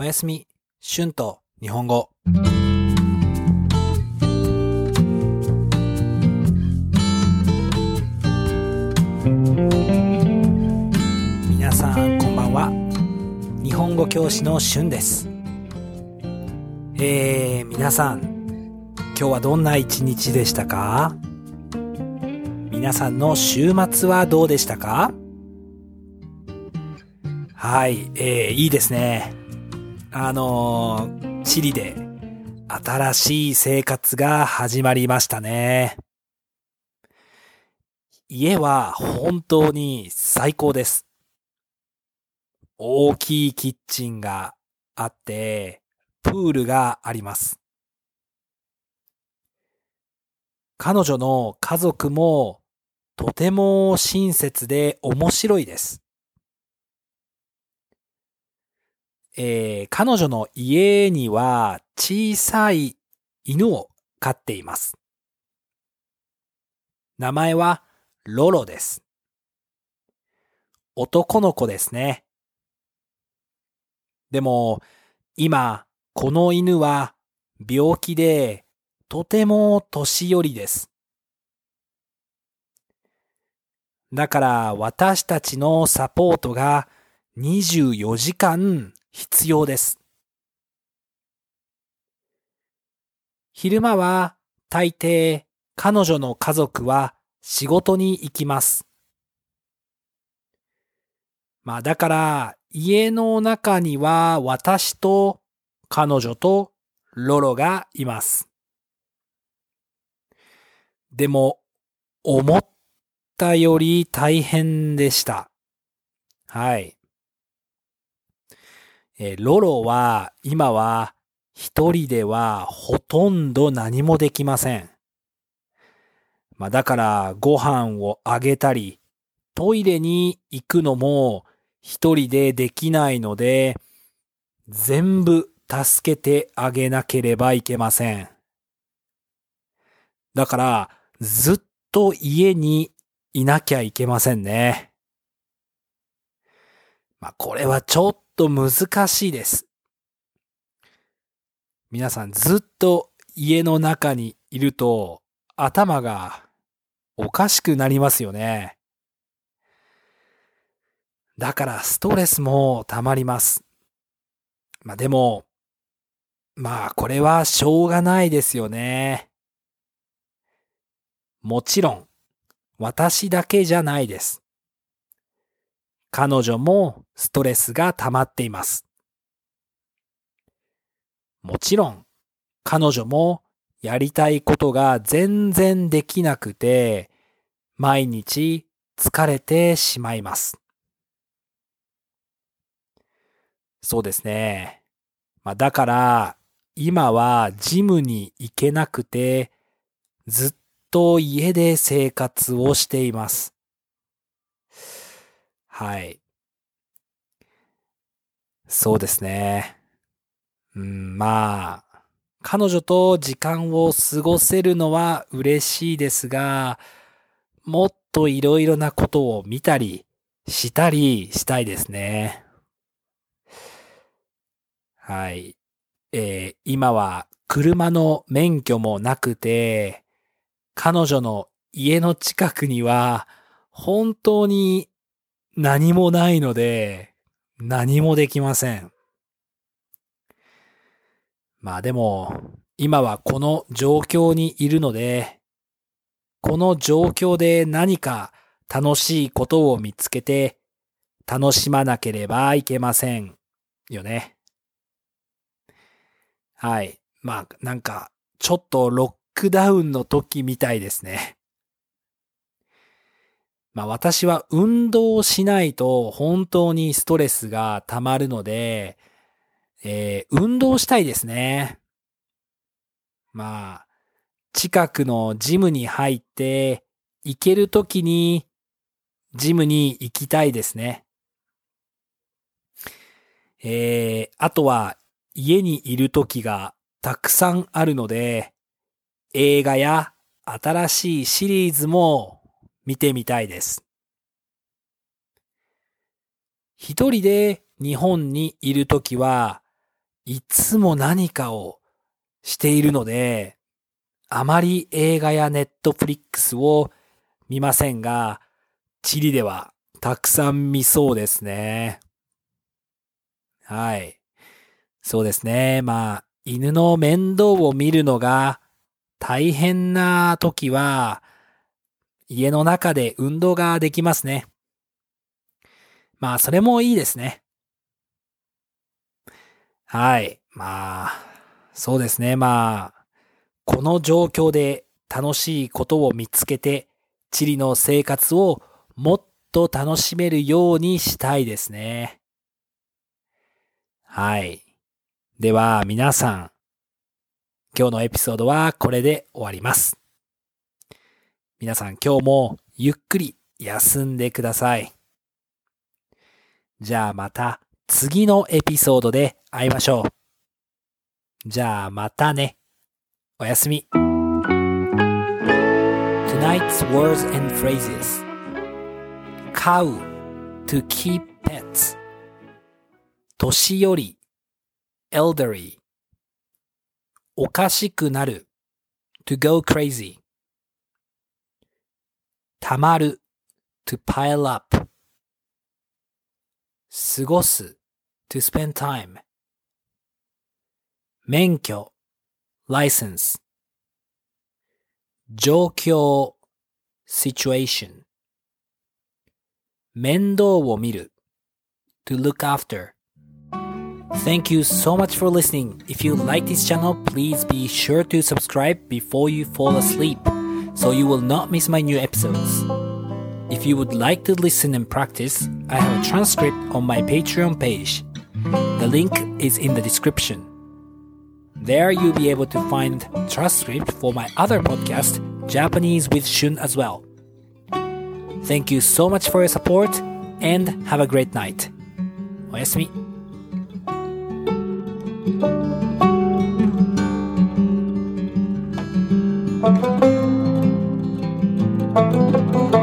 おやすみ、春と日本語。皆さん、こんばんは。日本語教師の春です。えー、皆さん、今日はどんな一日でしたか？皆さんの週末はどうでしたか？はい、えー、いいですね。あのー、チリで新しい生活が始まりましたね。家は本当に最高です。大きいキッチンがあって、プールがあります。彼女の家族もとても親切で面白いです。えー彼女の家には小さい犬を飼っています。名前はロロです。男の子ですね。でも、今、この犬は病気でとても年寄りです。だから私たちのサポートが24時間必要です。昼間は大抵彼女の家族は仕事に行きます。まあだから家の中には私と彼女とロロがいます。でも思ったより大変でした。はい。えーロロは今は一人ではほとんど何もできません。まあだからご飯をあげたり、トイレに行くのも一人でできないので、全部助けてあげなければいけません。だからずっと家にいなきゃいけませんね。まあこれはちょっと難しいです。皆さんずっと家の中にいると頭がおかしくなりますよね。だからストレスも溜まります。まあでも、まあこれはしょうがないですよね。もちろん、私だけじゃないです。彼女もストレスが溜まっています。もちろん、彼女もやりたいことが全然できなくて、毎日疲れてしまいます。そうですね。まあだから、今はジムに行けなくて、ずっと家で生活をしています。はい。そうですね。うん、まあ、彼女と時間を過ごせるのは嬉しいですが、もっといろいろなことを見たり、したりしたいですね。はい。えー今は車の免許もなくて、彼女の家の近くには本当に何もないので、何もできません。まあでも、今はこの状況にいるので、この状況で何か楽しいことを見つけて楽しまなければいけませんよね。はい。まあなんかちょっとロックダウンの時みたいですね。まあ私は運動をしないと本当にストレスが溜まるので、えー運動したいですね。まあ、近くのジムに入って、行けるときに、ジムに行きたいですね。えー、あとは、家にいるときがたくさんあるので、映画や新しいシリーズも見てみたいです。一人で日本にいるときは、いつも何かをしているので、あまり映画やネットフリックスを見ませんが、チリではたくさん見そうですね。はい。そうですね。まあ、犬の面倒を見るのが大変な時は、家の中で運動ができますね。まあ、それもいいですね。はい。まあ、そうですね。まあ、この状況で楽しいことを見つけて、チリの生活をもっと楽しめるようにしたいですね。はい。では、皆さん、今日のエピソードはこれで終わります。皆さん今日もゆっくり休んでください。じゃあまた次のエピソードで会いましょう。じゃあまたね。おやすみ。Tonight's words and phrases Cow to keep pets 年寄り elderly おかしくなる to go crazy たまる to pile up 過ごす to spend time 免許 license 状況 situation 面倒を見る to look after Thank you so much for listening. If you like this channel, please be sure to subscribe before you fall asleep so you will not miss my new episodes. If you would like to listen and practice, I have a transcript on my Patreon page. The link is in the description. There you'll be able to find transcript for my other podcast, Japanese with Shun as well. Thank you so much for your support and have a great night. おやすみ。thank you Música